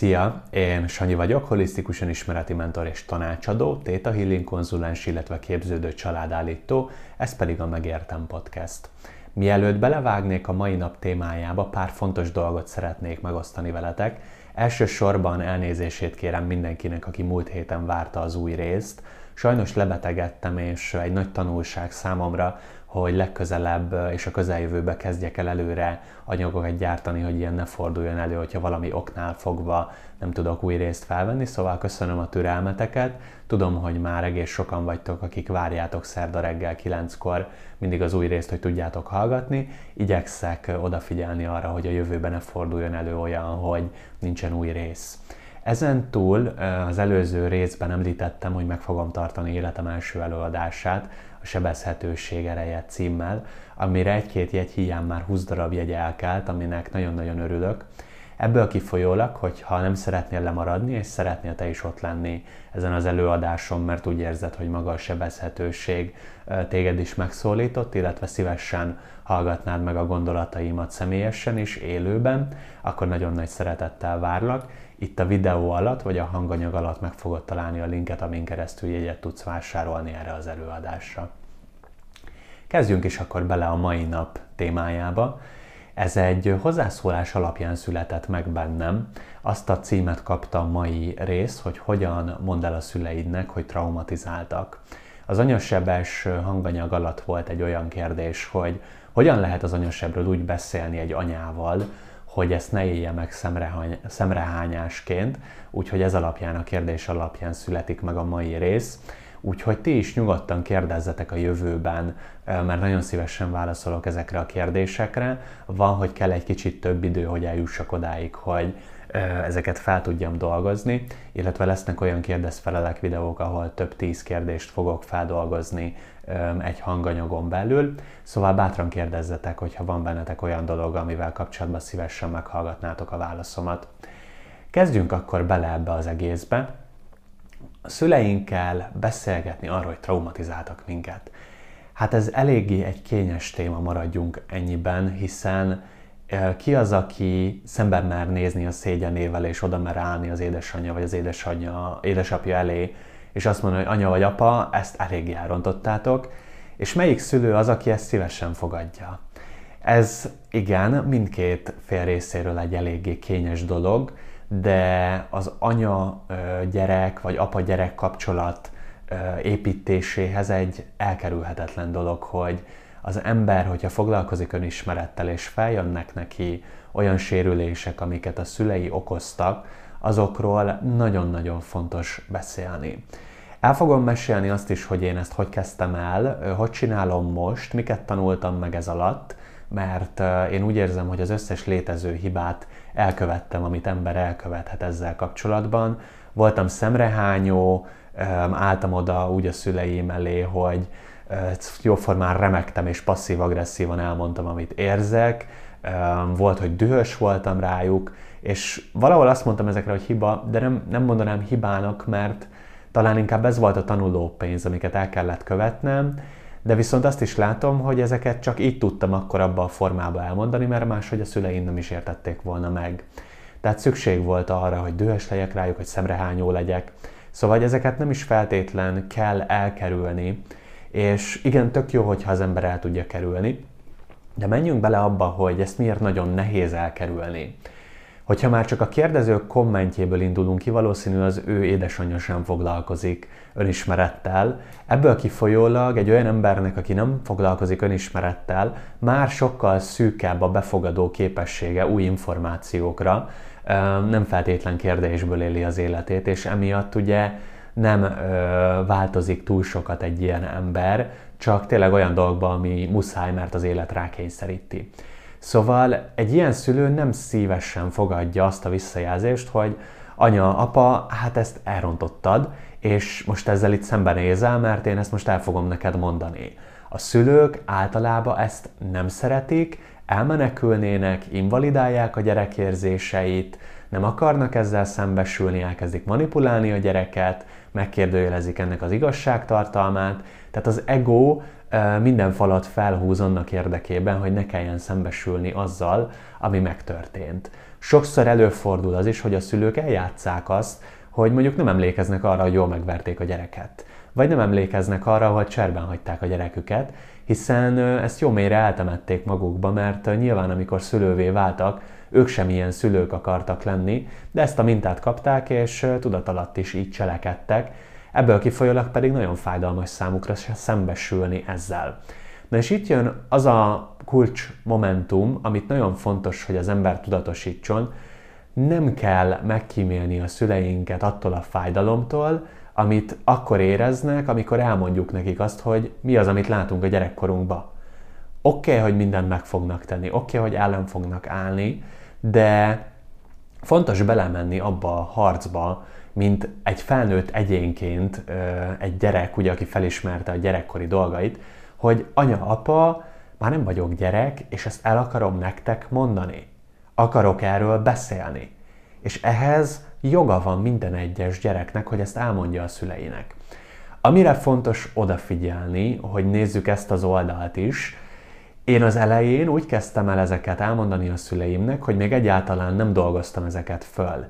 Szia! Én Sanyi vagyok, holisztikusan ismereti mentor és tanácsadó, Theta Healing konzulens, illetve képződő családállító, ez pedig a Megértem Podcast. Mielőtt belevágnék a mai nap témájába, pár fontos dolgot szeretnék megosztani veletek. Elsősorban elnézését kérem mindenkinek, aki múlt héten várta az új részt. Sajnos lebetegedtem, és egy nagy tanulság számomra, hogy legközelebb és a közeljövőbe kezdjek el előre anyagokat gyártani, hogy ilyen ne forduljon elő, hogyha valami oknál fogva nem tudok új részt felvenni, szóval köszönöm a türelmeteket. Tudom, hogy már egész sokan vagytok, akik várjátok szerda reggel 9-kor mindig az új részt, hogy tudjátok hallgatni. Igyekszek odafigyelni arra, hogy a jövőben ne forduljon elő olyan, hogy nincsen új rész. Ezen túl az előző részben említettem, hogy meg fogom tartani életem első előadását, a Sebezhetőség ereje címmel, amire egy-két jegy hiány már 20 darab jegy elkelt, aminek nagyon-nagyon örülök. Ebből kifolyólag, hogy ha nem szeretnél lemaradni, és szeretnél te is ott lenni ezen az előadáson, mert úgy érzed, hogy maga a sebezhetőség téged is megszólított, illetve szívesen hallgatnád meg a gondolataimat személyesen és élőben, akkor nagyon nagy szeretettel várlak. Itt a videó alatt, vagy a hanganyag alatt meg fogod találni a linket, amin keresztül jegyet tudsz vásárolni erre az előadásra. Kezdjünk is akkor bele a mai nap témájába. Ez egy hozzászólás alapján született meg bennem. Azt a címet kapta a mai rész, hogy hogyan mondd el a szüleidnek, hogy traumatizáltak. Az anyasebes hanganyag alatt volt egy olyan kérdés, hogy hogyan lehet az anyasebről úgy beszélni egy anyával, hogy ezt ne élje meg szemrehány, szemrehányásként, úgyhogy ez alapján, a kérdés alapján születik meg a mai rész. Úgyhogy ti is nyugodtan kérdezzetek a jövőben, mert nagyon szívesen válaszolok ezekre a kérdésekre. Van, hogy kell egy kicsit több idő, hogy eljussak odáig, hogy ezeket fel tudjam dolgozni, illetve lesznek olyan kérdezfelelek videók, ahol több tíz kérdést fogok feldolgozni egy hanganyagon belül, szóval bátran kérdezzetek, hogyha van bennetek olyan dolog, amivel kapcsolatban szívesen meghallgatnátok a válaszomat. Kezdjünk akkor bele ebbe az egészbe. A szüleinkkel beszélgetni arról, hogy traumatizáltak minket. Hát ez eléggé egy kényes téma, maradjunk ennyiben, hiszen ki az, aki szemben mer nézni a szégyenével, és oda mer állni az édesanyja vagy az édesanyja, édesapja elé, és azt mondani, hogy anya vagy apa, ezt elég elrontottátok, és melyik szülő az, aki ezt szívesen fogadja. Ez igen, mindkét fél részéről egy eléggé kényes dolog, de az anya-gyerek vagy apa-gyerek kapcsolat építéséhez egy elkerülhetetlen dolog, hogy az ember, hogyha foglalkozik önismerettel, és feljönnek neki olyan sérülések, amiket a szülei okoztak, azokról nagyon-nagyon fontos beszélni. El fogom mesélni azt is, hogy én ezt hogy kezdtem el, hogy csinálom most, miket tanultam meg ez alatt, mert én úgy érzem, hogy az összes létező hibát elkövettem, amit ember elkövethet ezzel kapcsolatban. Voltam szemrehányó, álltam oda úgy a szüleim elé, hogy jóformán remektem és passzív-agresszívan elmondtam, amit érzek. Volt, hogy dühös voltam rájuk, és valahol azt mondtam ezekre, hogy hiba, de nem, nem mondanám hibának, mert talán inkább ez volt a tanuló pénz, amiket el kellett követnem, de viszont azt is látom, hogy ezeket csak így tudtam akkor abba a formába elmondani, mert máshogy a szüleim nem is értették volna meg. Tehát szükség volt arra, hogy dühös legyek rájuk, hogy szemrehányó legyek. Szóval ezeket nem is feltétlen kell elkerülni, és igen, tök jó, hogyha az ember el tudja kerülni, de menjünk bele abba, hogy ezt miért nagyon nehéz elkerülni. Hogyha már csak a kérdezők kommentjéből indulunk ki, valószínű az ő édesanyja sem foglalkozik önismerettel. Ebből kifolyólag egy olyan embernek, aki nem foglalkozik önismerettel, már sokkal szűkebb a befogadó képessége új információkra, nem feltétlen kérdésből éli az életét, és emiatt ugye nem változik túl sokat egy ilyen ember, csak tényleg olyan dolgokban, ami muszáj, mert az élet rákényszeríti. Szóval egy ilyen szülő nem szívesen fogadja azt a visszajelzést, hogy anya, apa, hát ezt elrontottad, és most ezzel itt szembenézel, mert én ezt most el fogom neked mondani. A szülők általában ezt nem szeretik, elmenekülnének, invalidálják a gyerekérzéseit, nem akarnak ezzel szembesülni, elkezdik manipulálni a gyereket, megkérdőjelezik ennek az igazságtartalmát. Tehát az ego minden falat felhúz annak érdekében, hogy ne kelljen szembesülni azzal, ami megtörtént. Sokszor előfordul az is, hogy a szülők eljátszák azt, hogy mondjuk nem emlékeznek arra, hogy jól megverték a gyereket. Vagy nem emlékeznek arra, hogy cserben hagyták a gyereküket, hiszen ezt jó mélyre eltemették magukba, mert nyilván amikor szülővé váltak, ők sem ilyen szülők akartak lenni, de ezt a mintát kapták, és tudatalatt is így cselekedtek, ebből kifolyólag pedig nagyon fájdalmas számukra szembesülni ezzel. Na és itt jön az a kulcs momentum, amit nagyon fontos, hogy az ember tudatosítson, nem kell megkímélni a szüleinket attól a fájdalomtól, amit akkor éreznek, amikor elmondjuk nekik azt, hogy mi az, amit látunk a gyerekkorunkba. Oké, okay, hogy mindent meg fognak tenni, oké, okay, hogy ellen fognak állni, de fontos belemenni abba a harcba, mint egy felnőtt egyénként egy gyerek, ugye, aki felismerte a gyerekkori dolgait, hogy anya, apa, már nem vagyok gyerek, és ezt el akarom nektek mondani. Akarok erről beszélni. És ehhez joga van minden egyes gyereknek, hogy ezt elmondja a szüleinek. Amire fontos odafigyelni, hogy nézzük ezt az oldalt is, én az elején úgy kezdtem el ezeket elmondani a szüleimnek, hogy még egyáltalán nem dolgoztam ezeket föl.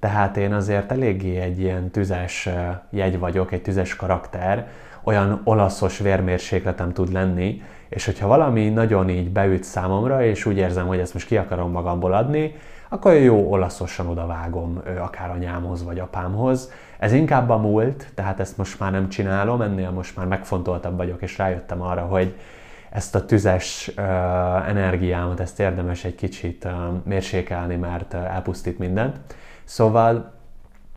Tehát én azért eléggé egy ilyen tüzes jegy vagyok, egy tüzes karakter, olyan olaszos vérmérsékletem tud lenni, és hogyha valami nagyon így beüt számomra, és úgy érzem, hogy ezt most ki akarom magamból adni, akkor jó olaszosan odavágom akár anyámhoz vagy apámhoz. Ez inkább a múlt, tehát ezt most már nem csinálom, ennél most már megfontoltabb vagyok, és rájöttem arra, hogy ezt a tüzes energiámat, ezt érdemes egy kicsit mérsékelni, mert elpusztít mindent. Szóval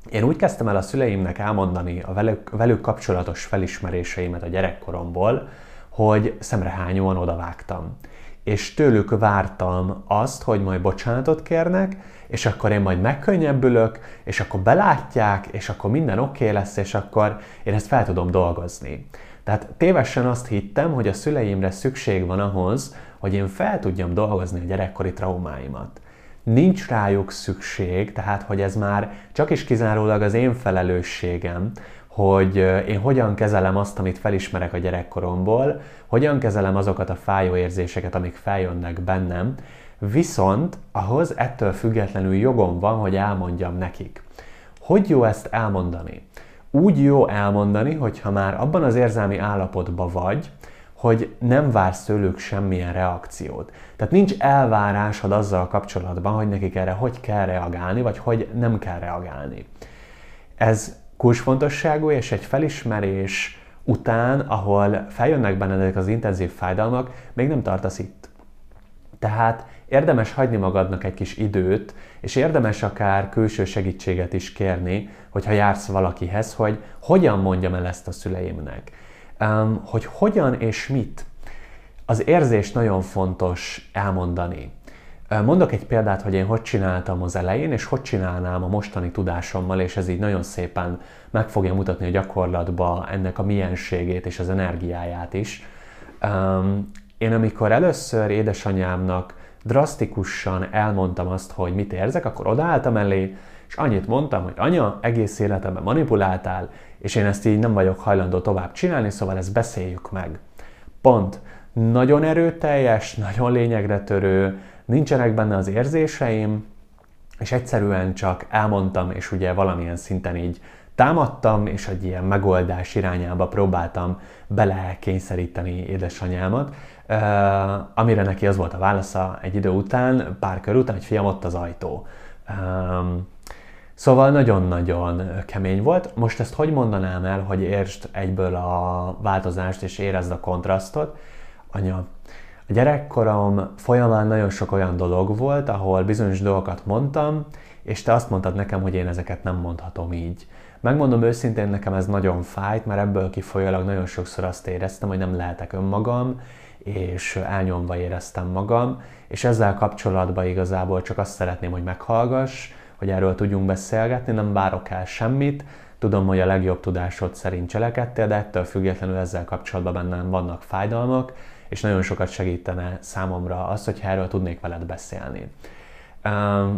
én úgy kezdtem el a szüleimnek elmondani a velük, velük kapcsolatos felismeréseimet a gyerekkoromból, hogy szemrehányóan odavágtam. És tőlük vártam azt, hogy majd bocsánatot kérnek, és akkor én majd megkönnyebbülök, és akkor belátják, és akkor minden oké okay lesz, és akkor én ezt fel tudom dolgozni. Tehát tévesen azt hittem, hogy a szüleimre szükség van ahhoz, hogy én fel tudjam dolgozni a gyerekkori traumáimat. Nincs rájuk szükség, tehát hogy ez már csak is kizárólag az én felelősségem, hogy én hogyan kezelem azt, amit felismerek a gyerekkoromból, hogyan kezelem azokat a fájó érzéseket, amik feljönnek bennem, viszont ahhoz ettől függetlenül jogom van, hogy elmondjam nekik. Hogy jó ezt elmondani? Úgy jó elmondani, hogyha már abban az érzelmi állapotban vagy, hogy nem vársz tőlük semmilyen reakciót. Tehát nincs elvárásod azzal kapcsolatban, hogy nekik erre hogy kell reagálni, vagy hogy nem kell reagálni. Ez kulcsfontosságú, és egy felismerés után, ahol feljönnek benned az intenzív fájdalmak, még nem tartasz itt. Tehát érdemes hagyni magadnak egy kis időt, és érdemes akár külső segítséget is kérni, hogyha jársz valakihez, hogy hogyan mondjam el ezt a szüleimnek. Um, hogy hogyan és mit. Az érzés nagyon fontos elmondani. Mondok egy példát, hogy én hogy csináltam az elején, és hogy csinálnám a mostani tudásommal, és ez így nagyon szépen meg fogja mutatni a gyakorlatba ennek a mienségét és az energiáját is. Én amikor először édesanyámnak drasztikusan elmondtam azt, hogy mit érzek, akkor odaálltam elé, és annyit mondtam, hogy anya, egész életemben manipuláltál, és én ezt így nem vagyok hajlandó tovább csinálni, szóval ezt beszéljük meg. Pont. Nagyon erőteljes, nagyon lényegre törő, nincsenek benne az érzéseim, és egyszerűen csak elmondtam, és ugye valamilyen szinten így támadtam, és egy ilyen megoldás irányába próbáltam belekényszeríteni édesanyámat, amire neki az volt a válasza egy idő után, pár kör után, hogy fiam, ott az ajtó. Szóval nagyon-nagyon kemény volt. Most ezt hogy mondanám el, hogy értsd egyből a változást és érezd a kontrasztot? Anya, a gyerekkorom folyamán nagyon sok olyan dolog volt, ahol bizonyos dolgokat mondtam, és te azt mondtad nekem, hogy én ezeket nem mondhatom így. Megmondom őszintén, nekem ez nagyon fájt, mert ebből kifolyólag nagyon sokszor azt éreztem, hogy nem lehetek önmagam, és elnyomva éreztem magam, és ezzel kapcsolatban igazából csak azt szeretném, hogy meghallgass, hogy erről tudjunk beszélgetni, nem várok el semmit, tudom, hogy a legjobb tudásod szerint cselekedtél, de ettől függetlenül ezzel kapcsolatban bennem vannak fájdalmak, és nagyon sokat segítene számomra az, hogyha erről tudnék veled beszélni.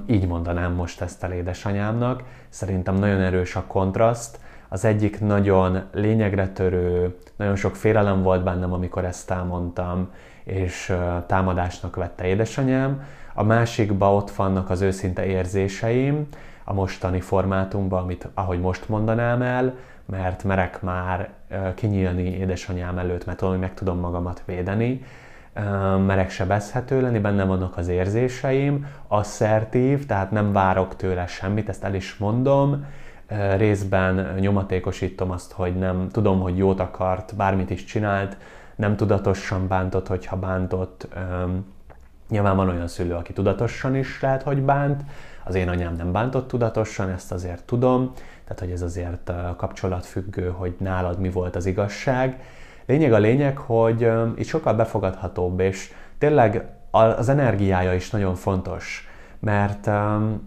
Így mondanám most ezt el édesanyámnak. Szerintem nagyon erős a kontraszt. Az egyik nagyon lényegre törő, nagyon sok félelem volt bennem, amikor ezt elmondtam, és támadásnak vette édesanyám. a másikba ott vannak az őszinte érzéseim, a mostani formátumban, amit ahogy most mondanám el, mert merek már kinyílni édesanyám előtt, mert tudom, hogy meg tudom magamat védeni, merek sebezhető lenni, benne vannak az érzéseim, asszertív, tehát nem várok tőle semmit, ezt el is mondom, részben nyomatékosítom azt, hogy nem tudom, hogy jót akart, bármit is csinált, nem tudatosan bántott, hogyha bántott. Nyilván van olyan szülő, aki tudatosan is lehet, hogy bánt, az én anyám nem bántott tudatosan, ezt azért tudom, tehát hogy ez azért kapcsolatfüggő, hogy nálad mi volt az igazság. Lényeg a lényeg, hogy itt sokkal befogadhatóbb, és tényleg az energiája is nagyon fontos, mert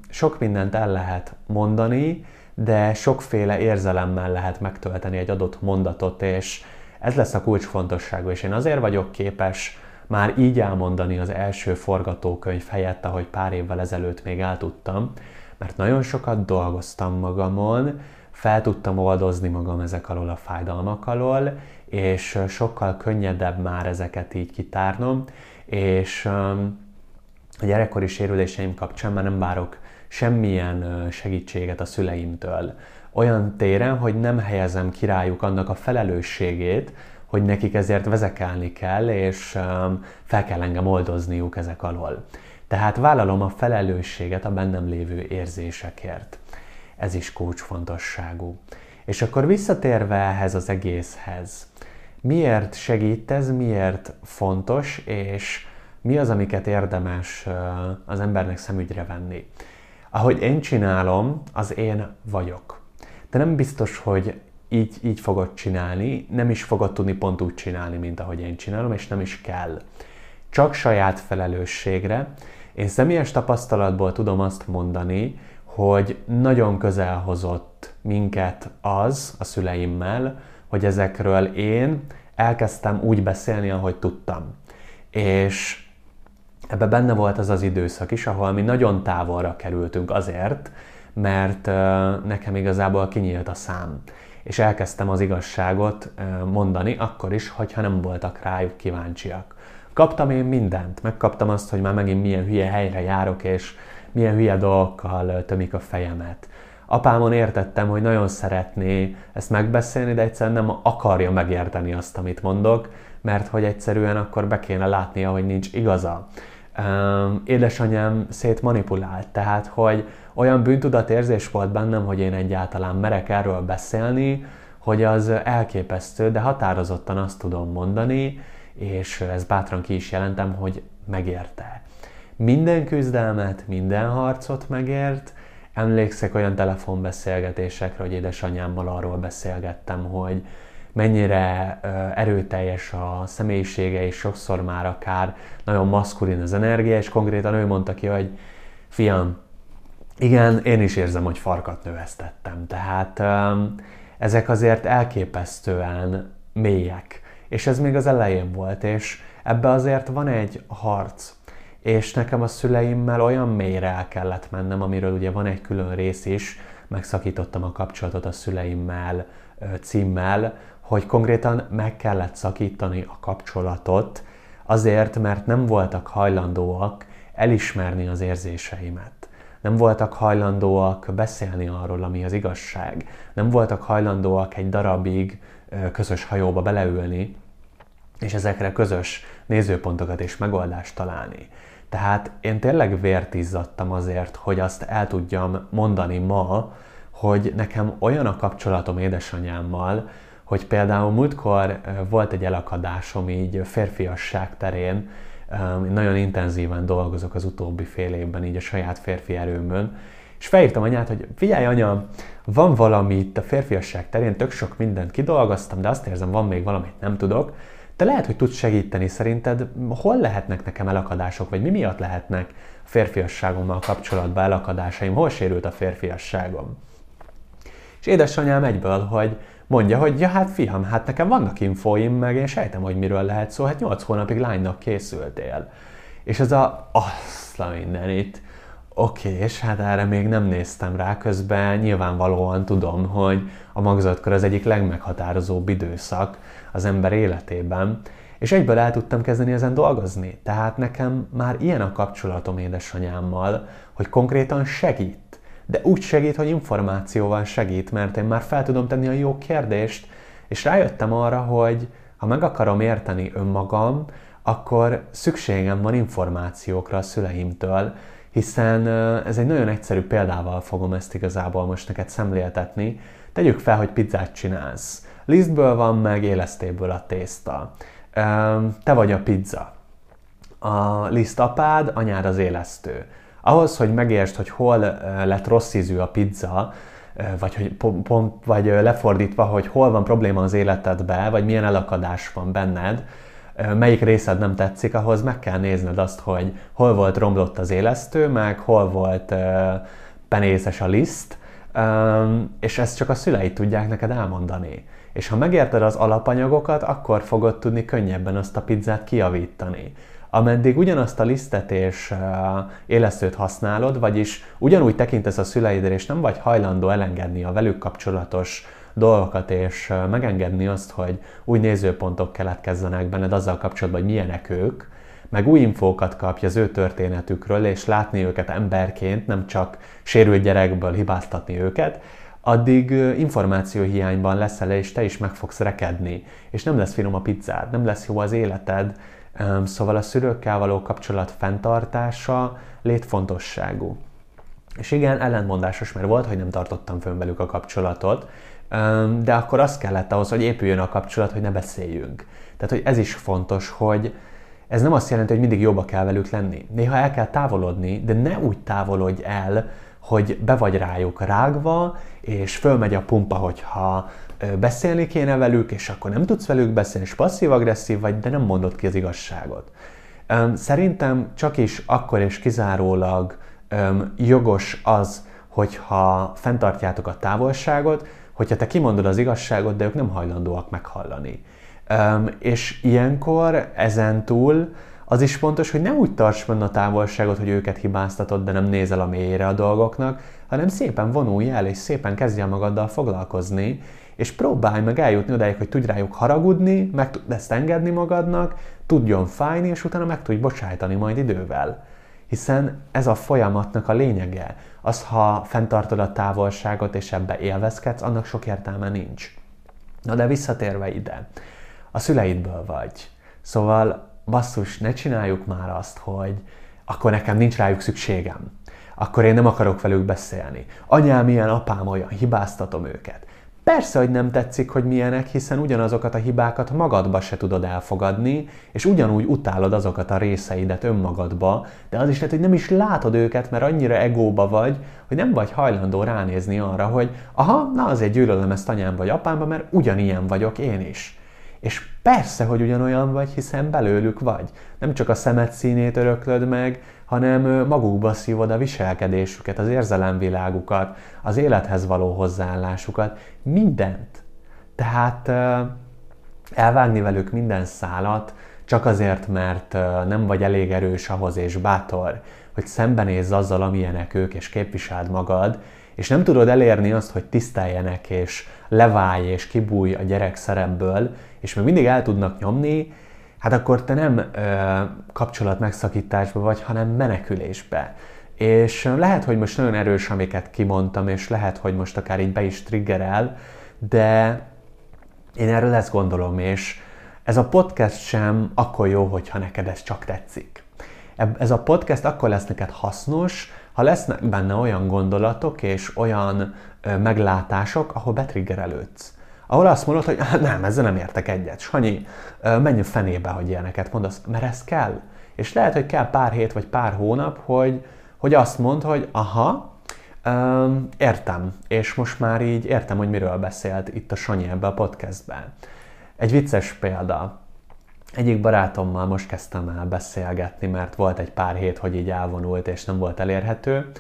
sok mindent el lehet mondani, de sokféle érzelemmel lehet megtölteni egy adott mondatot, és ez lesz a kulcsfontosságú, és én azért vagyok képes már így elmondani az első forgatókönyv helyett, ahogy pár évvel ezelőtt még el tudtam, mert nagyon sokat dolgoztam magamon, fel tudtam oldozni magam ezek alól a fájdalmak alól, és sokkal könnyedebb már ezeket így kitárnom, és a gyerekkori sérüléseim kapcsán már nem várok semmilyen segítséget a szüleimtől. Olyan téren, hogy nem helyezem királyuk annak a felelősségét, hogy nekik ezért vezekelni kell, és fel kell engem oldozniuk ezek alól. Tehát vállalom a felelősséget a bennem lévő érzésekért. Ez is kulcsfontosságú. És akkor visszatérve ehhez az egészhez, miért segít ez, miért fontos, és mi az, amiket érdemes az embernek szemügyre venni. Ahogy én csinálom, az én vagyok. De nem biztos, hogy így, így fogod csinálni, nem is fogod tudni pont úgy csinálni, mint ahogy én csinálom, és nem is kell. Csak saját felelősségre. Én személyes tapasztalatból tudom azt mondani, hogy nagyon közel hozott minket az a szüleimmel, hogy ezekről én elkezdtem úgy beszélni, ahogy tudtam. És ebbe benne volt az az időszak is, ahol mi nagyon távolra kerültünk azért, mert nekem igazából kinyílt a szám. És elkezdtem az igazságot mondani, akkor is, hogyha nem voltak rájuk kíváncsiak. Kaptam én mindent, megkaptam azt, hogy már megint milyen hülye helyre járok, és milyen hülye dolgokkal tömik a fejemet. Apámon értettem, hogy nagyon szeretné ezt megbeszélni, de egyszerűen nem akarja megérteni azt, amit mondok, mert hogy egyszerűen akkor be kéne látnia, hogy nincs igaza édesanyám szét manipulált, tehát hogy olyan bűntudatérzés volt bennem, hogy én egyáltalán merek erről beszélni, hogy az elképesztő, de határozottan azt tudom mondani, és ezt bátran ki is jelentem, hogy megérte. Minden küzdelmet, minden harcot megért, emlékszek olyan telefonbeszélgetésekre, hogy édesanyámmal arról beszélgettem, hogy mennyire erőteljes a személyisége, és sokszor már akár nagyon maszkulin az energia, és konkrétan ő mondta ki, hogy fiam, igen, én is érzem, hogy farkat növesztettem. Tehát ezek azért elképesztően mélyek. És ez még az elején volt, és ebbe azért van egy harc. És nekem a szüleimmel olyan mélyre el kellett mennem, amiről ugye van egy külön rész is, megszakítottam a kapcsolatot a szüleimmel címmel, hogy konkrétan meg kellett szakítani a kapcsolatot, azért, mert nem voltak hajlandóak elismerni az érzéseimet. Nem voltak hajlandóak beszélni arról, ami az igazság. Nem voltak hajlandóak egy darabig közös hajóba beleülni, és ezekre közös nézőpontokat és megoldást találni. Tehát én tényleg vért azért, hogy azt el tudjam mondani ma, hogy nekem olyan a kapcsolatom édesanyámmal, hogy például múltkor volt egy elakadásom így férfiasság terén, nagyon intenzíven dolgozok az utóbbi fél évben így a saját férfi erőmön, és felírtam anyát, hogy figyelj anya, van valami itt a férfiasság terén, tök sok mindent kidolgoztam, de azt érzem, van még valamit nem tudok, de lehet, hogy tudsz segíteni szerinted, hol lehetnek nekem elakadások, vagy mi miatt lehetnek férfiasságommal kapcsolatban elakadásaim, hol sérült a férfiasságom. És édesanyám egyből, hogy mondja, hogy ja hát fiam, hát nekem vannak infóim, meg én sejtem, hogy miről lehet szó, hát 8 hónapig lánynak készültél. És ez a, azt a mindenit, oké, okay, és hát erre még nem néztem rá, közben nyilvánvalóan tudom, hogy a magzatkor az egyik legmeghatározóbb időszak az ember életében, és egyből el tudtam kezdeni ezen dolgozni. Tehát nekem már ilyen a kapcsolatom édesanyámmal, hogy konkrétan segít. De úgy segít, hogy információval segít, mert én már fel tudom tenni a jó kérdést, és rájöttem arra, hogy ha meg akarom érteni önmagam, akkor szükségem van információkra a szüleimtől, hiszen ez egy nagyon egyszerű példával fogom ezt igazából most neked szemléltetni. Tegyük fel, hogy pizzát csinálsz. Lisztből van meg, élesztéből a tészta. Te vagy a pizza. A liszt apád, anyád az élesztő. Ahhoz, hogy megértsd, hogy hol lett rossz ízű a pizza, vagy, hogy pont, vagy lefordítva, hogy hol van probléma az életedbe, vagy milyen elakadás van benned, melyik részed nem tetszik, ahhoz meg kell nézned azt, hogy hol volt romlott az élesztő, meg hol volt penészes a liszt, és ezt csak a szüleid tudják neked elmondani. És ha megérted az alapanyagokat, akkor fogod tudni könnyebben azt a pizzát kiavítani. Ameddig ugyanazt a lisztet és élesztőt használod, vagyis ugyanúgy tekintesz a szüleidre, és nem vagy hajlandó elengedni a velük kapcsolatos dolgokat, és megengedni azt, hogy új nézőpontok keletkezzenek benned azzal kapcsolatban, hogy milyenek ők, meg új infókat kapj az ő történetükről, és látni őket emberként, nem csak sérült gyerekből hibáztatni őket, addig információhiányban leszel, és te is meg fogsz rekedni, és nem lesz finom a pizzád, nem lesz jó az életed, szóval a szülőkkel való kapcsolat fenntartása létfontosságú. És igen, ellentmondásos, mert volt, hogy nem tartottam fönn velük a kapcsolatot, de akkor az kellett ahhoz, hogy épüljön a kapcsolat, hogy ne beszéljünk. Tehát, hogy ez is fontos, hogy ez nem azt jelenti, hogy mindig jobba kell velük lenni. Néha el kell távolodni, de ne úgy távolodj el, hogy be vagy rájuk rágva, és fölmegy a pumpa, hogyha beszélni kéne velük, és akkor nem tudsz velük beszélni, és passzív-agresszív vagy, de nem mondod ki az igazságot. Szerintem csak is akkor és kizárólag jogos az, hogyha fenntartjátok a távolságot, hogyha te kimondod az igazságot, de ők nem hajlandóak meghallani. És ilyenkor ezen túl az is fontos, hogy nem úgy tarts fenn a távolságot, hogy őket hibáztatod, de nem nézel a mélyére a dolgoknak, hanem szépen vonulj el, és szépen kezdj el magaddal foglalkozni, és próbálj meg eljutni odáig, hogy tudj rájuk haragudni, meg tud ezt engedni magadnak, tudjon fájni, és utána meg tudj bocsájtani majd idővel. Hiszen ez a folyamatnak a lényege. Az, ha fenntartod a távolságot, és ebbe élvezkedsz, annak sok értelme nincs. Na de visszatérve ide, a szüleidből vagy. Szóval basszus, ne csináljuk már azt, hogy akkor nekem nincs rájuk szükségem. Akkor én nem akarok velük beszélni. Anyám ilyen, apám olyan, hibáztatom őket. Persze, hogy nem tetszik, hogy milyenek, hiszen ugyanazokat a hibákat magadba se tudod elfogadni, és ugyanúgy utálod azokat a részeidet önmagadba, de az is lehet, hogy nem is látod őket, mert annyira egóba vagy, hogy nem vagy hajlandó ránézni arra, hogy aha, na azért gyűlölöm ezt anyám vagy apámba, mert ugyanilyen vagyok én is. És persze, hogy ugyanolyan vagy, hiszen belőlük vagy. Nem csak a szemet színét öröklöd meg, hanem magukba szívod a viselkedésüket, az érzelemvilágukat, az élethez való hozzáállásukat, mindent. Tehát elvágni velük minden szálat, csak azért, mert nem vagy elég erős ahhoz és bátor, hogy szembenézz azzal, amilyenek ők, és képviseld magad, és nem tudod elérni azt, hogy tiszteljenek, és leválj, és kibúj a gyerek szerepből, és még mindig el tudnak nyomni, hát akkor te nem ö, kapcsolat megszakításba vagy, hanem menekülésbe. És lehet, hogy most nagyon erős, amiket kimondtam, és lehet, hogy most akár így be is triggerel, de én erről ezt gondolom, és ez a podcast sem akkor jó, hogyha neked ez csak tetszik. Ez a podcast akkor lesz neked hasznos, ha lesznek benne olyan gondolatok és olyan meglátások, ahol betriggerelődsz ahol azt mondod, hogy nem, ezzel nem értek egyet. Sanyi, menj a fenébe, hogy ilyeneket mondasz, mert ez kell. És lehet, hogy kell pár hét vagy pár hónap, hogy, hogy azt mondd, hogy aha, um, értem, és most már így értem, hogy miről beszélt itt a Sanyi ebbe a podcastben. Egy vicces példa. Egyik barátommal most kezdtem el beszélgetni, mert volt egy pár hét, hogy így elvonult, és nem volt elérhető,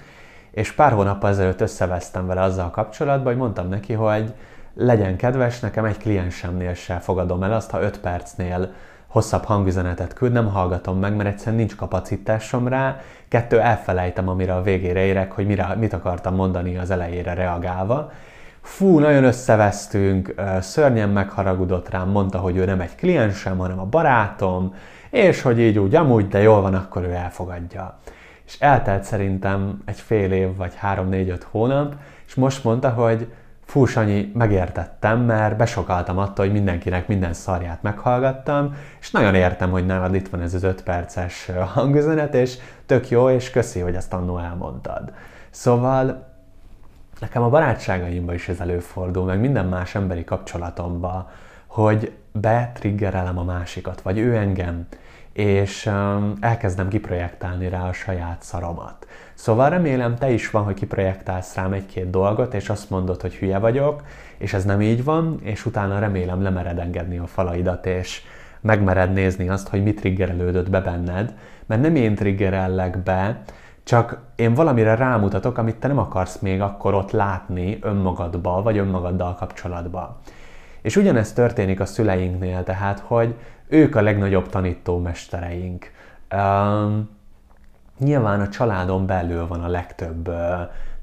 és pár hónap ezelőtt összevesztem vele azzal kapcsolatban, hogy mondtam neki, hogy legyen kedves, nekem egy kliensemnél se fogadom el azt, ha 5 percnél hosszabb hangüzenetet küld, nem hallgatom meg, mert egyszerűen nincs kapacitásom rá. Kettő, elfelejtem, amire a végére érek, hogy mire, mit akartam mondani az elejére reagálva. Fú, nagyon összevesztünk, szörnyen megharagudott rám, mondta, hogy ő nem egy kliensem, hanem a barátom, és hogy így úgy amúgy, de jól van, akkor ő elfogadja. És eltelt szerintem egy fél év, vagy három, négy, öt hónap, és most mondta, hogy fú, Sanyi, megértettem, mert besokaltam attól, hogy mindenkinek minden szarját meghallgattam, és nagyon értem, hogy nálad itt van ez az öt perces hangüzenet, és tök jó, és köszi, hogy ezt annó elmondtad. Szóval nekem a barátságaimban is ez előfordul, meg minden más emberi kapcsolatomban, hogy betriggerelem a másikat, vagy ő engem, és um, elkezdem kiprojektálni rá a saját szaromat. Szóval remélem te is van, hogy kiprojektálsz rám egy-két dolgot, és azt mondod, hogy hülye vagyok, és ez nem így van, és utána remélem lemered engedni a falaidat, és megmered nézni azt, hogy mit triggerelődött be benned, mert nem én triggerellek be, csak én valamire rámutatok, amit te nem akarsz még akkor ott látni önmagadba, vagy önmagaddal kapcsolatban. És ugyanezt történik a szüleinknél, tehát, hogy ők a legnagyobb tanítómestereink. Um, nyilván a családon belül van a legtöbb uh,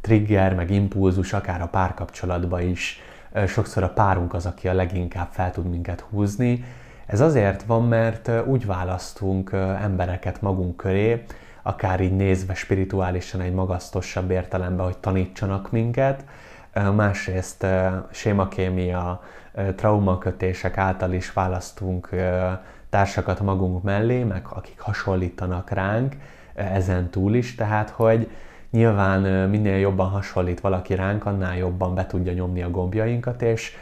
trigger, meg impulzus, akár a párkapcsolatban is. Uh, sokszor a párunk az, aki a leginkább fel tud minket húzni. Ez azért van, mert úgy választunk uh, embereket magunk köré, akár így nézve spirituálisan egy magasztosabb értelemben, hogy tanítsanak minket, másrészt sémakémia, traumakötések által is választunk társakat magunk mellé, meg akik hasonlítanak ránk, ezen túl is, tehát hogy nyilván minél jobban hasonlít valaki ránk, annál jobban be tudja nyomni a gombjainkat, és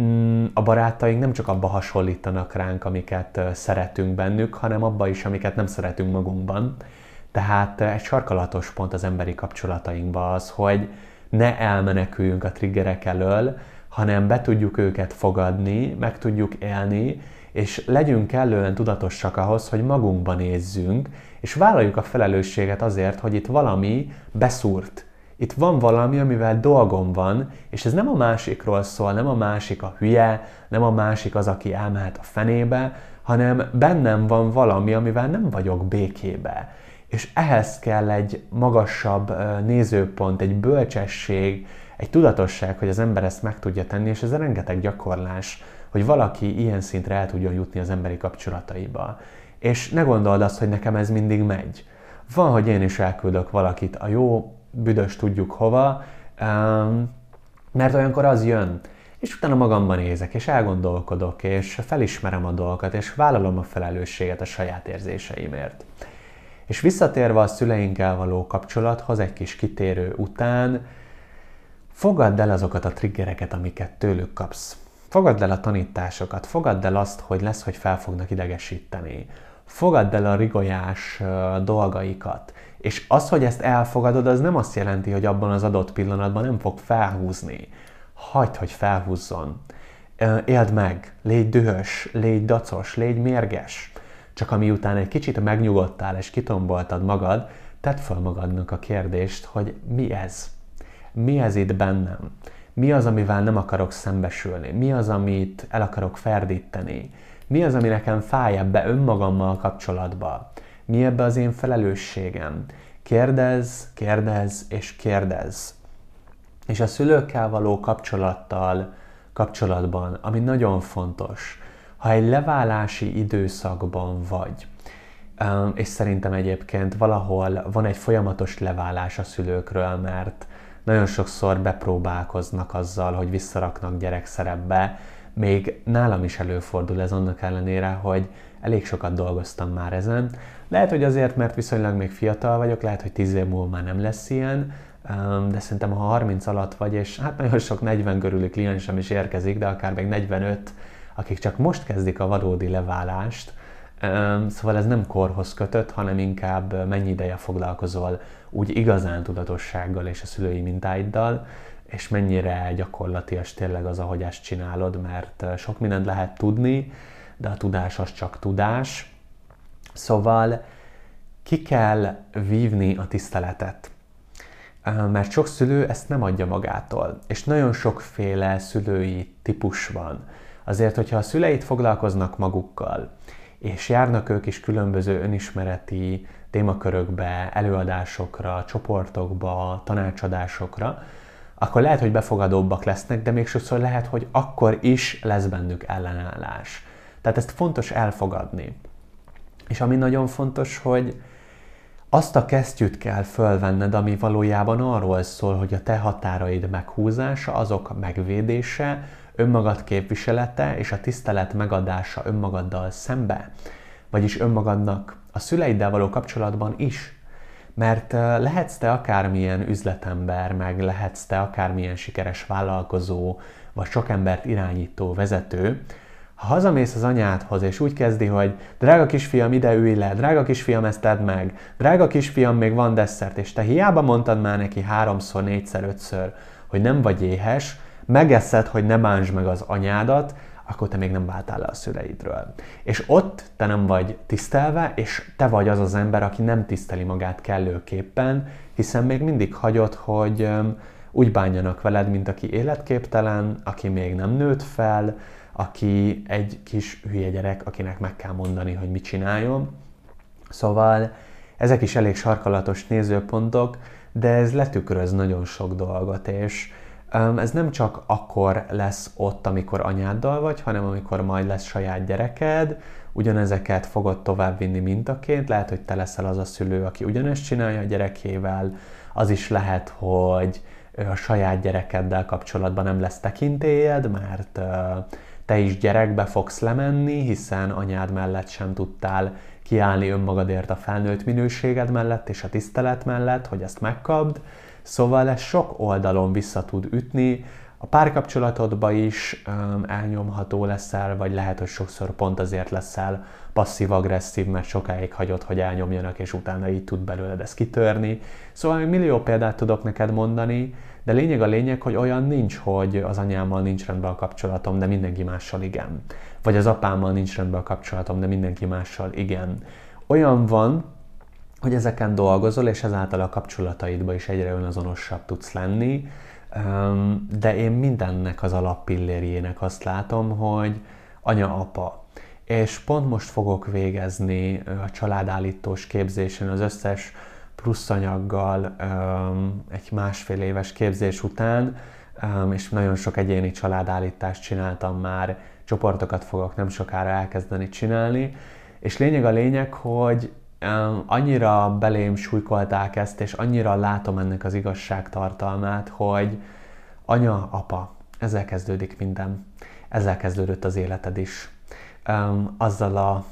mm, a barátaink nem csak abba hasonlítanak ránk, amiket szeretünk bennük, hanem abba is, amiket nem szeretünk magunkban. Tehát egy sarkalatos pont az emberi kapcsolatainkban az, hogy ne elmeneküljünk a triggerek elől, hanem be tudjuk őket fogadni, meg tudjuk élni, és legyünk kellően tudatosak ahhoz, hogy magunkban nézzünk, és vállaljuk a felelősséget azért, hogy itt valami beszúrt. Itt van valami, amivel dolgom van, és ez nem a másikról szól, nem a másik a hülye, nem a másik az, aki elmehet a fenébe, hanem bennem van valami, amivel nem vagyok békébe. És ehhez kell egy magasabb nézőpont, egy bölcsesség, egy tudatosság, hogy az ember ezt meg tudja tenni, és ez rengeteg gyakorlás, hogy valaki ilyen szintre el tudjon jutni az emberi kapcsolataiba. És ne gondold azt, hogy nekem ez mindig megy. Van, hogy én is elküldök valakit a jó, büdös tudjuk hova, mert olyankor az jön, és utána magamban nézek, és elgondolkodok, és felismerem a dolgokat, és vállalom a felelősséget a saját érzéseimért. És visszatérve a szüleinkkel való kapcsolathoz egy kis kitérő után, fogadd el azokat a triggereket, amiket tőlük kapsz. Fogadd el a tanításokat, fogadd el azt, hogy lesz, hogy fel fognak idegesíteni. Fogadd el a rigolyás dolgaikat. És az, hogy ezt elfogadod, az nem azt jelenti, hogy abban az adott pillanatban nem fog felhúzni. Hagyd, hogy felhúzzon. Éld meg, légy dühös, légy dacos, légy mérges. Csak ami után egy kicsit megnyugodtál és kitomboltad magad, tedd fel magadnak a kérdést, hogy mi ez? Mi ez itt bennem? Mi az, amivel nem akarok szembesülni? Mi az, amit el akarok ferdíteni? Mi az, ami nekem fáj ebbe önmagammal kapcsolatba? Mi ebbe az én felelősségem? Kérdez, kérdez és kérdez. És a szülőkkel való kapcsolattal, kapcsolatban, ami nagyon fontos, ha egy leválási időszakban vagy, és szerintem egyébként valahol van egy folyamatos leválás a szülőkről, mert nagyon sokszor bepróbálkoznak azzal, hogy visszaraknak gyerekszerepbe, még nálam is előfordul ez annak ellenére, hogy elég sokat dolgoztam már ezen. Lehet, hogy azért, mert viszonylag még fiatal vagyok, lehet, hogy 10 év múlva már nem lesz ilyen, de szerintem ha 30 alatt vagy, és hát nagyon sok 40 körüli kliensem is érkezik, de akár még 45 akik csak most kezdik a valódi leválást, Szóval ez nem korhoz kötött, hanem inkább mennyi ideje foglalkozol úgy igazán tudatossággal és a szülői mintáiddal, és mennyire gyakorlatias tényleg az, ahogy ezt csinálod, mert sok mindent lehet tudni, de a tudás az csak tudás. Szóval ki kell vívni a tiszteletet. Mert sok szülő ezt nem adja magától, és nagyon sokféle szülői típus van. Azért, hogyha a szüleit foglalkoznak magukkal, és járnak ők is különböző önismereti témakörökbe, előadásokra, csoportokba, tanácsadásokra, akkor lehet, hogy befogadóbbak lesznek, de még sokszor lehet, hogy akkor is lesz bennük ellenállás. Tehát ezt fontos elfogadni. És ami nagyon fontos, hogy azt a kesztyűt kell fölvenned, ami valójában arról szól, hogy a te határaid meghúzása, azok megvédése, önmagad képviselete és a tisztelet megadása önmagaddal szembe, vagyis önmagadnak a szüleiddel való kapcsolatban is. Mert lehetsz te akármilyen üzletember, meg lehetsz te akármilyen sikeres vállalkozó, vagy sok embert irányító vezető, ha hazamész az anyádhoz, és úgy kezdi, hogy drága kisfiam, ide ülj le, drága kisfiam, ezt tedd meg, drága kisfiam, még van desszert, és te hiába mondtad már neki háromszor, négyszer, ötször, hogy nem vagy éhes, megeszed, hogy ne bántsd meg az anyádat, akkor te még nem váltál le a szüleidről. És ott te nem vagy tisztelve, és te vagy az az ember, aki nem tiszteli magát kellőképpen, hiszen még mindig hagyod, hogy úgy bánjanak veled, mint aki életképtelen, aki még nem nőtt fel, aki egy kis hülye gyerek, akinek meg kell mondani, hogy mit csináljon. Szóval ezek is elég sarkalatos nézőpontok, de ez letükröz nagyon sok dolgot, és ez nem csak akkor lesz ott, amikor anyáddal vagy, hanem amikor majd lesz saját gyereked, ugyanezeket fogod továbbvinni mintaként, lehet, hogy te leszel az a szülő, aki ugyanezt csinálja a gyerekével, az is lehet, hogy a saját gyerekeddel kapcsolatban nem lesz tekintélyed, mert te is gyerekbe fogsz lemenni, hiszen anyád mellett sem tudtál kiállni önmagadért a felnőtt minőséged mellett és a tisztelet mellett, hogy ezt megkapd. Szóval ez sok oldalon vissza tud ütni, a párkapcsolatodba is um, elnyomható leszel, vagy lehet, hogy sokszor pont azért leszel passzív-agresszív, mert sokáig hagyod, hogy elnyomjanak, és utána így tud belőled ez kitörni. Szóval még millió példát tudok neked mondani, de lényeg a lényeg, hogy olyan nincs, hogy az anyámmal nincs rendben a kapcsolatom, de mindenki mással igen. Vagy az apámmal nincs rendben a kapcsolatom, de mindenki mással igen. Olyan van, hogy ezeken dolgozol, és ezáltal a kapcsolataidba is egyre önazonosabb tudsz lenni, de én mindennek az alappillérjének azt látom, hogy anya-apa. És pont most fogok végezni a családállítós képzésen az összes plusz anyaggal egy másfél éves képzés után, és nagyon sok egyéni családállítást csináltam már, csoportokat fogok nem sokára elkezdeni csinálni, és lényeg a lényeg, hogy annyira belém súlykolták ezt, és annyira látom ennek az igazságtartalmát, hogy anya, apa, ezzel kezdődik minden. Ezzel kezdődött az életed is. Azzal a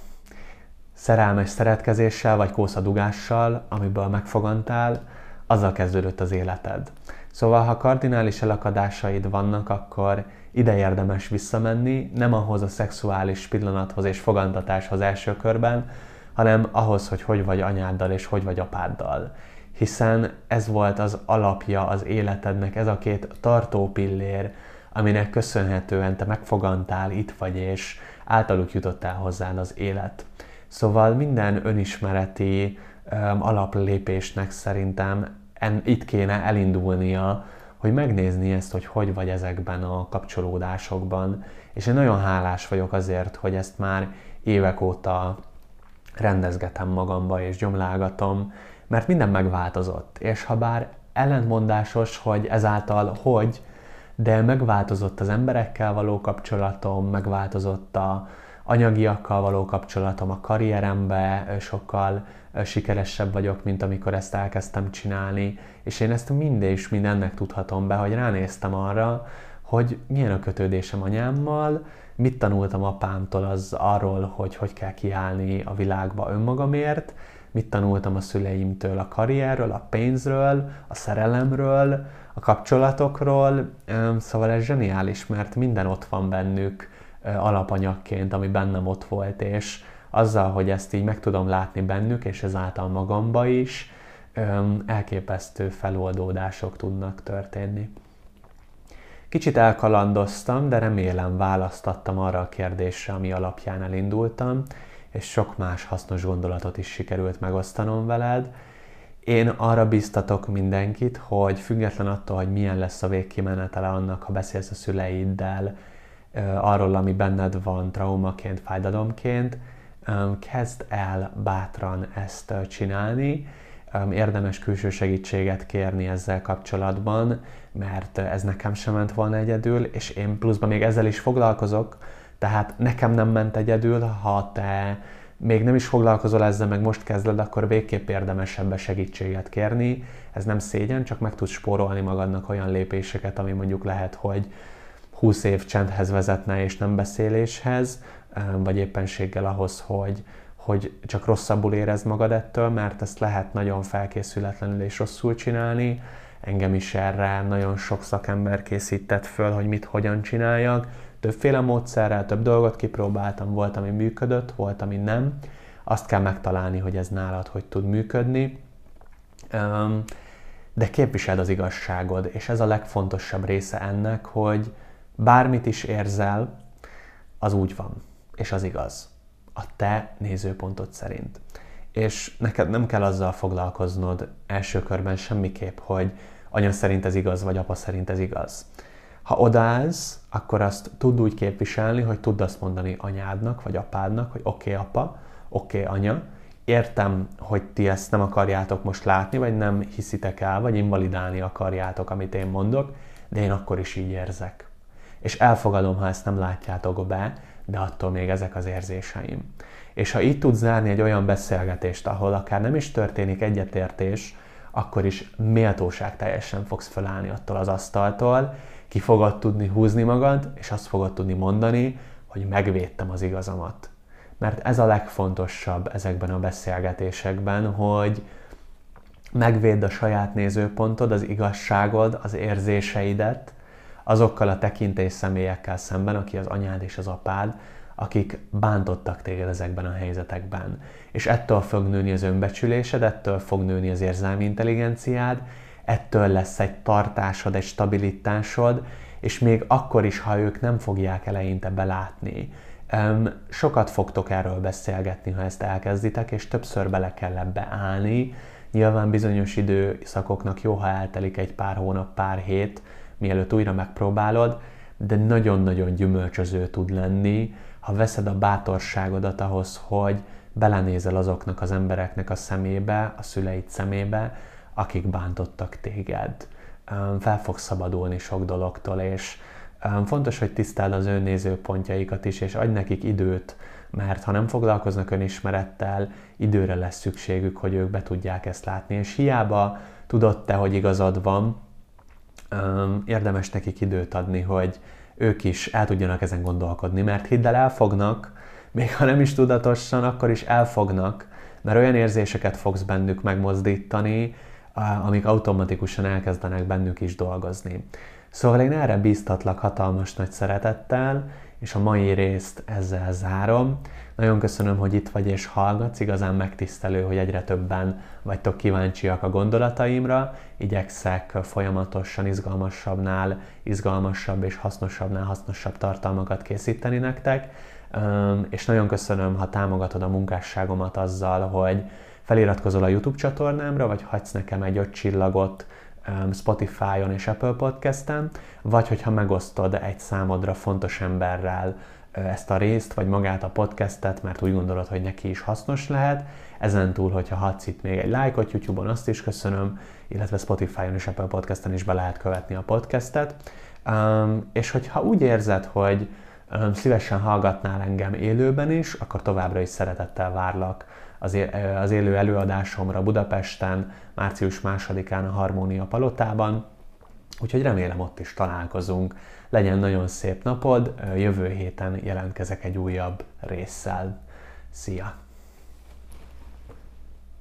szerelmes szeretkezéssel vagy kószadugással, amiből megfogantál, azzal kezdődött az életed. Szóval, ha kardinális elakadásaid vannak, akkor ide érdemes visszamenni, nem ahhoz a szexuális pillanathoz és fogantatáshoz első körben, hanem ahhoz, hogy hogy vagy anyáddal és hogy vagy apáddal. Hiszen ez volt az alapja az életednek, ez a két tartó pillér, aminek köszönhetően te megfogantál, itt vagy, és általuk jutottál hozzád az élet. Szóval minden önismereti um, alaplépésnek szerintem en, itt kéne elindulnia, hogy megnézni ezt, hogy hogy vagy ezekben a kapcsolódásokban. És én nagyon hálás vagyok azért, hogy ezt már évek óta rendezgetem magamba és gyomlálgatom, mert minden megváltozott. És ha bár ellentmondásos, hogy ezáltal hogy, de megváltozott az emberekkel való kapcsolatom, megváltozott a, anyagiakkal való kapcsolatom, a karrierembe sokkal sikeresebb vagyok, mint amikor ezt elkezdtem csinálni, és én ezt mind és mindennek tudhatom be, hogy ránéztem arra, hogy milyen a kötődésem anyámmal, mit tanultam apámtól az arról, hogy hogy kell kiállni a világba önmagamért, mit tanultam a szüleimtől a karrierről, a pénzről, a szerelemről, a kapcsolatokról, szóval ez zseniális, mert minden ott van bennük, alapanyagként, ami bennem ott volt, és azzal, hogy ezt így meg tudom látni bennük, és ezáltal magamba is, elképesztő feloldódások tudnak történni. Kicsit elkalandoztam, de remélem választattam arra a kérdésre, ami alapján elindultam, és sok más hasznos gondolatot is sikerült megosztanom veled. Én arra biztatok mindenkit, hogy független attól, hogy milyen lesz a végkimenetele annak, ha beszélsz a szüleiddel, arról, ami benned van traumaként, fájdalomként, kezd el bátran ezt csinálni. Érdemes külső segítséget kérni ezzel kapcsolatban, mert ez nekem sem ment volna egyedül, és én pluszban még ezzel is foglalkozok, tehát nekem nem ment egyedül, ha te még nem is foglalkozol ezzel, meg most kezded, akkor végképp érdemes ebbe segítséget kérni. Ez nem szégyen, csak meg tudsz spórolni magadnak olyan lépéseket, ami mondjuk lehet, hogy 20 év csendhez vezetne és nem beszéléshez, vagy éppenséggel ahhoz, hogy, hogy csak rosszabbul érezd magad ettől, mert ezt lehet nagyon felkészületlenül és rosszul csinálni. Engem is erre nagyon sok szakember készített föl, hogy mit, hogyan csináljak. Többféle módszerrel, több dolgot kipróbáltam, volt, ami működött, volt, ami nem. Azt kell megtalálni, hogy ez nálad hogy tud működni. De képviseld az igazságod, és ez a legfontosabb része ennek, hogy bármit is érzel, az úgy van, és az igaz. A te nézőpontod szerint. És neked nem kell azzal foglalkoznod első körben semmiképp, hogy anya szerint ez igaz, vagy apa szerint ez igaz. Ha odaállsz, akkor azt tudd úgy képviselni, hogy tudd azt mondani anyádnak, vagy apádnak, hogy oké okay, apa, oké okay, anya, értem, hogy ti ezt nem akarjátok most látni, vagy nem hiszitek el, vagy invalidálni akarjátok, amit én mondok, de én akkor is így érzek és elfogadom, ha ezt nem látjátok be, de attól még ezek az érzéseim. És ha így tudsz zárni egy olyan beszélgetést, ahol akár nem is történik egyetértés, akkor is méltóság teljesen fogsz felállni attól az asztaltól, ki fogod tudni húzni magad, és azt fogod tudni mondani, hogy megvédtem az igazamat. Mert ez a legfontosabb ezekben a beszélgetésekben, hogy megvédd a saját nézőpontod, az igazságod, az érzéseidet, azokkal a tekintés személyekkel szemben, aki az anyád és az apád, akik bántottak téged ezekben a helyzetekben. És ettől fog nőni az önbecsülésed, ettől fog nőni az érzelmi intelligenciád, ettől lesz egy tartásod, egy stabilitásod, és még akkor is, ha ők nem fogják eleinte belátni. Sokat fogtok erről beszélgetni, ha ezt elkezditek, és többször bele kell ebbe állni. Nyilván bizonyos időszakoknak jó, ha eltelik egy pár hónap, pár hét, mielőtt újra megpróbálod, de nagyon-nagyon gyümölcsöző tud lenni, ha veszed a bátorságodat ahhoz, hogy belenézel azoknak az embereknek a szemébe, a szüleid szemébe, akik bántottak téged. Fel fogsz szabadulni sok dologtól, és fontos, hogy tisztáld az önnézőpontjaikat is, és adj nekik időt, mert ha nem foglalkoznak önismerettel, időre lesz szükségük, hogy ők be tudják ezt látni. És hiába tudod te, hogy igazad van, érdemes nekik időt adni, hogy ők is el tudjanak ezen gondolkodni, mert hidd el, elfognak, még ha nem is tudatosan, akkor is elfognak, mert olyan érzéseket fogsz bennük megmozdítani, amik automatikusan elkezdenek bennük is dolgozni. Szóval én erre bíztatlak hatalmas nagy szeretettel, és a mai részt ezzel zárom. Nagyon köszönöm, hogy itt vagy és hallgatsz, igazán megtisztelő, hogy egyre többen vagytok kíváncsiak a gondolataimra. Igyekszek folyamatosan izgalmasabbnál, izgalmasabb és hasznosabbnál hasznosabb tartalmakat készíteni nektek. És nagyon köszönöm, ha támogatod a munkásságomat azzal, hogy feliratkozol a YouTube csatornámra, vagy hagysz nekem egy öt csillagot Spotify-on és Apple Podcast-en, vagy hogyha megosztod egy számodra fontos emberrel ezt a részt, vagy magát a podcastet, mert úgy gondolod, hogy neki is hasznos lehet. Ezen túl, hogyha hadsz itt még egy lájkot YouTube-on, azt is köszönöm, illetve Spotify-on és Apple Podcast-en is be lehet követni a podcastet. Um, és hogyha úgy érzed, hogy szívesen hallgatnál engem élőben is, akkor továbbra is szeretettel várlak az, az élő előadásomra Budapesten, március másodikán a Harmónia Palotában, úgyhogy remélem ott is találkozunk. Legyen nagyon szép napod, jövő héten jelentkezek egy újabb résszel. Szia!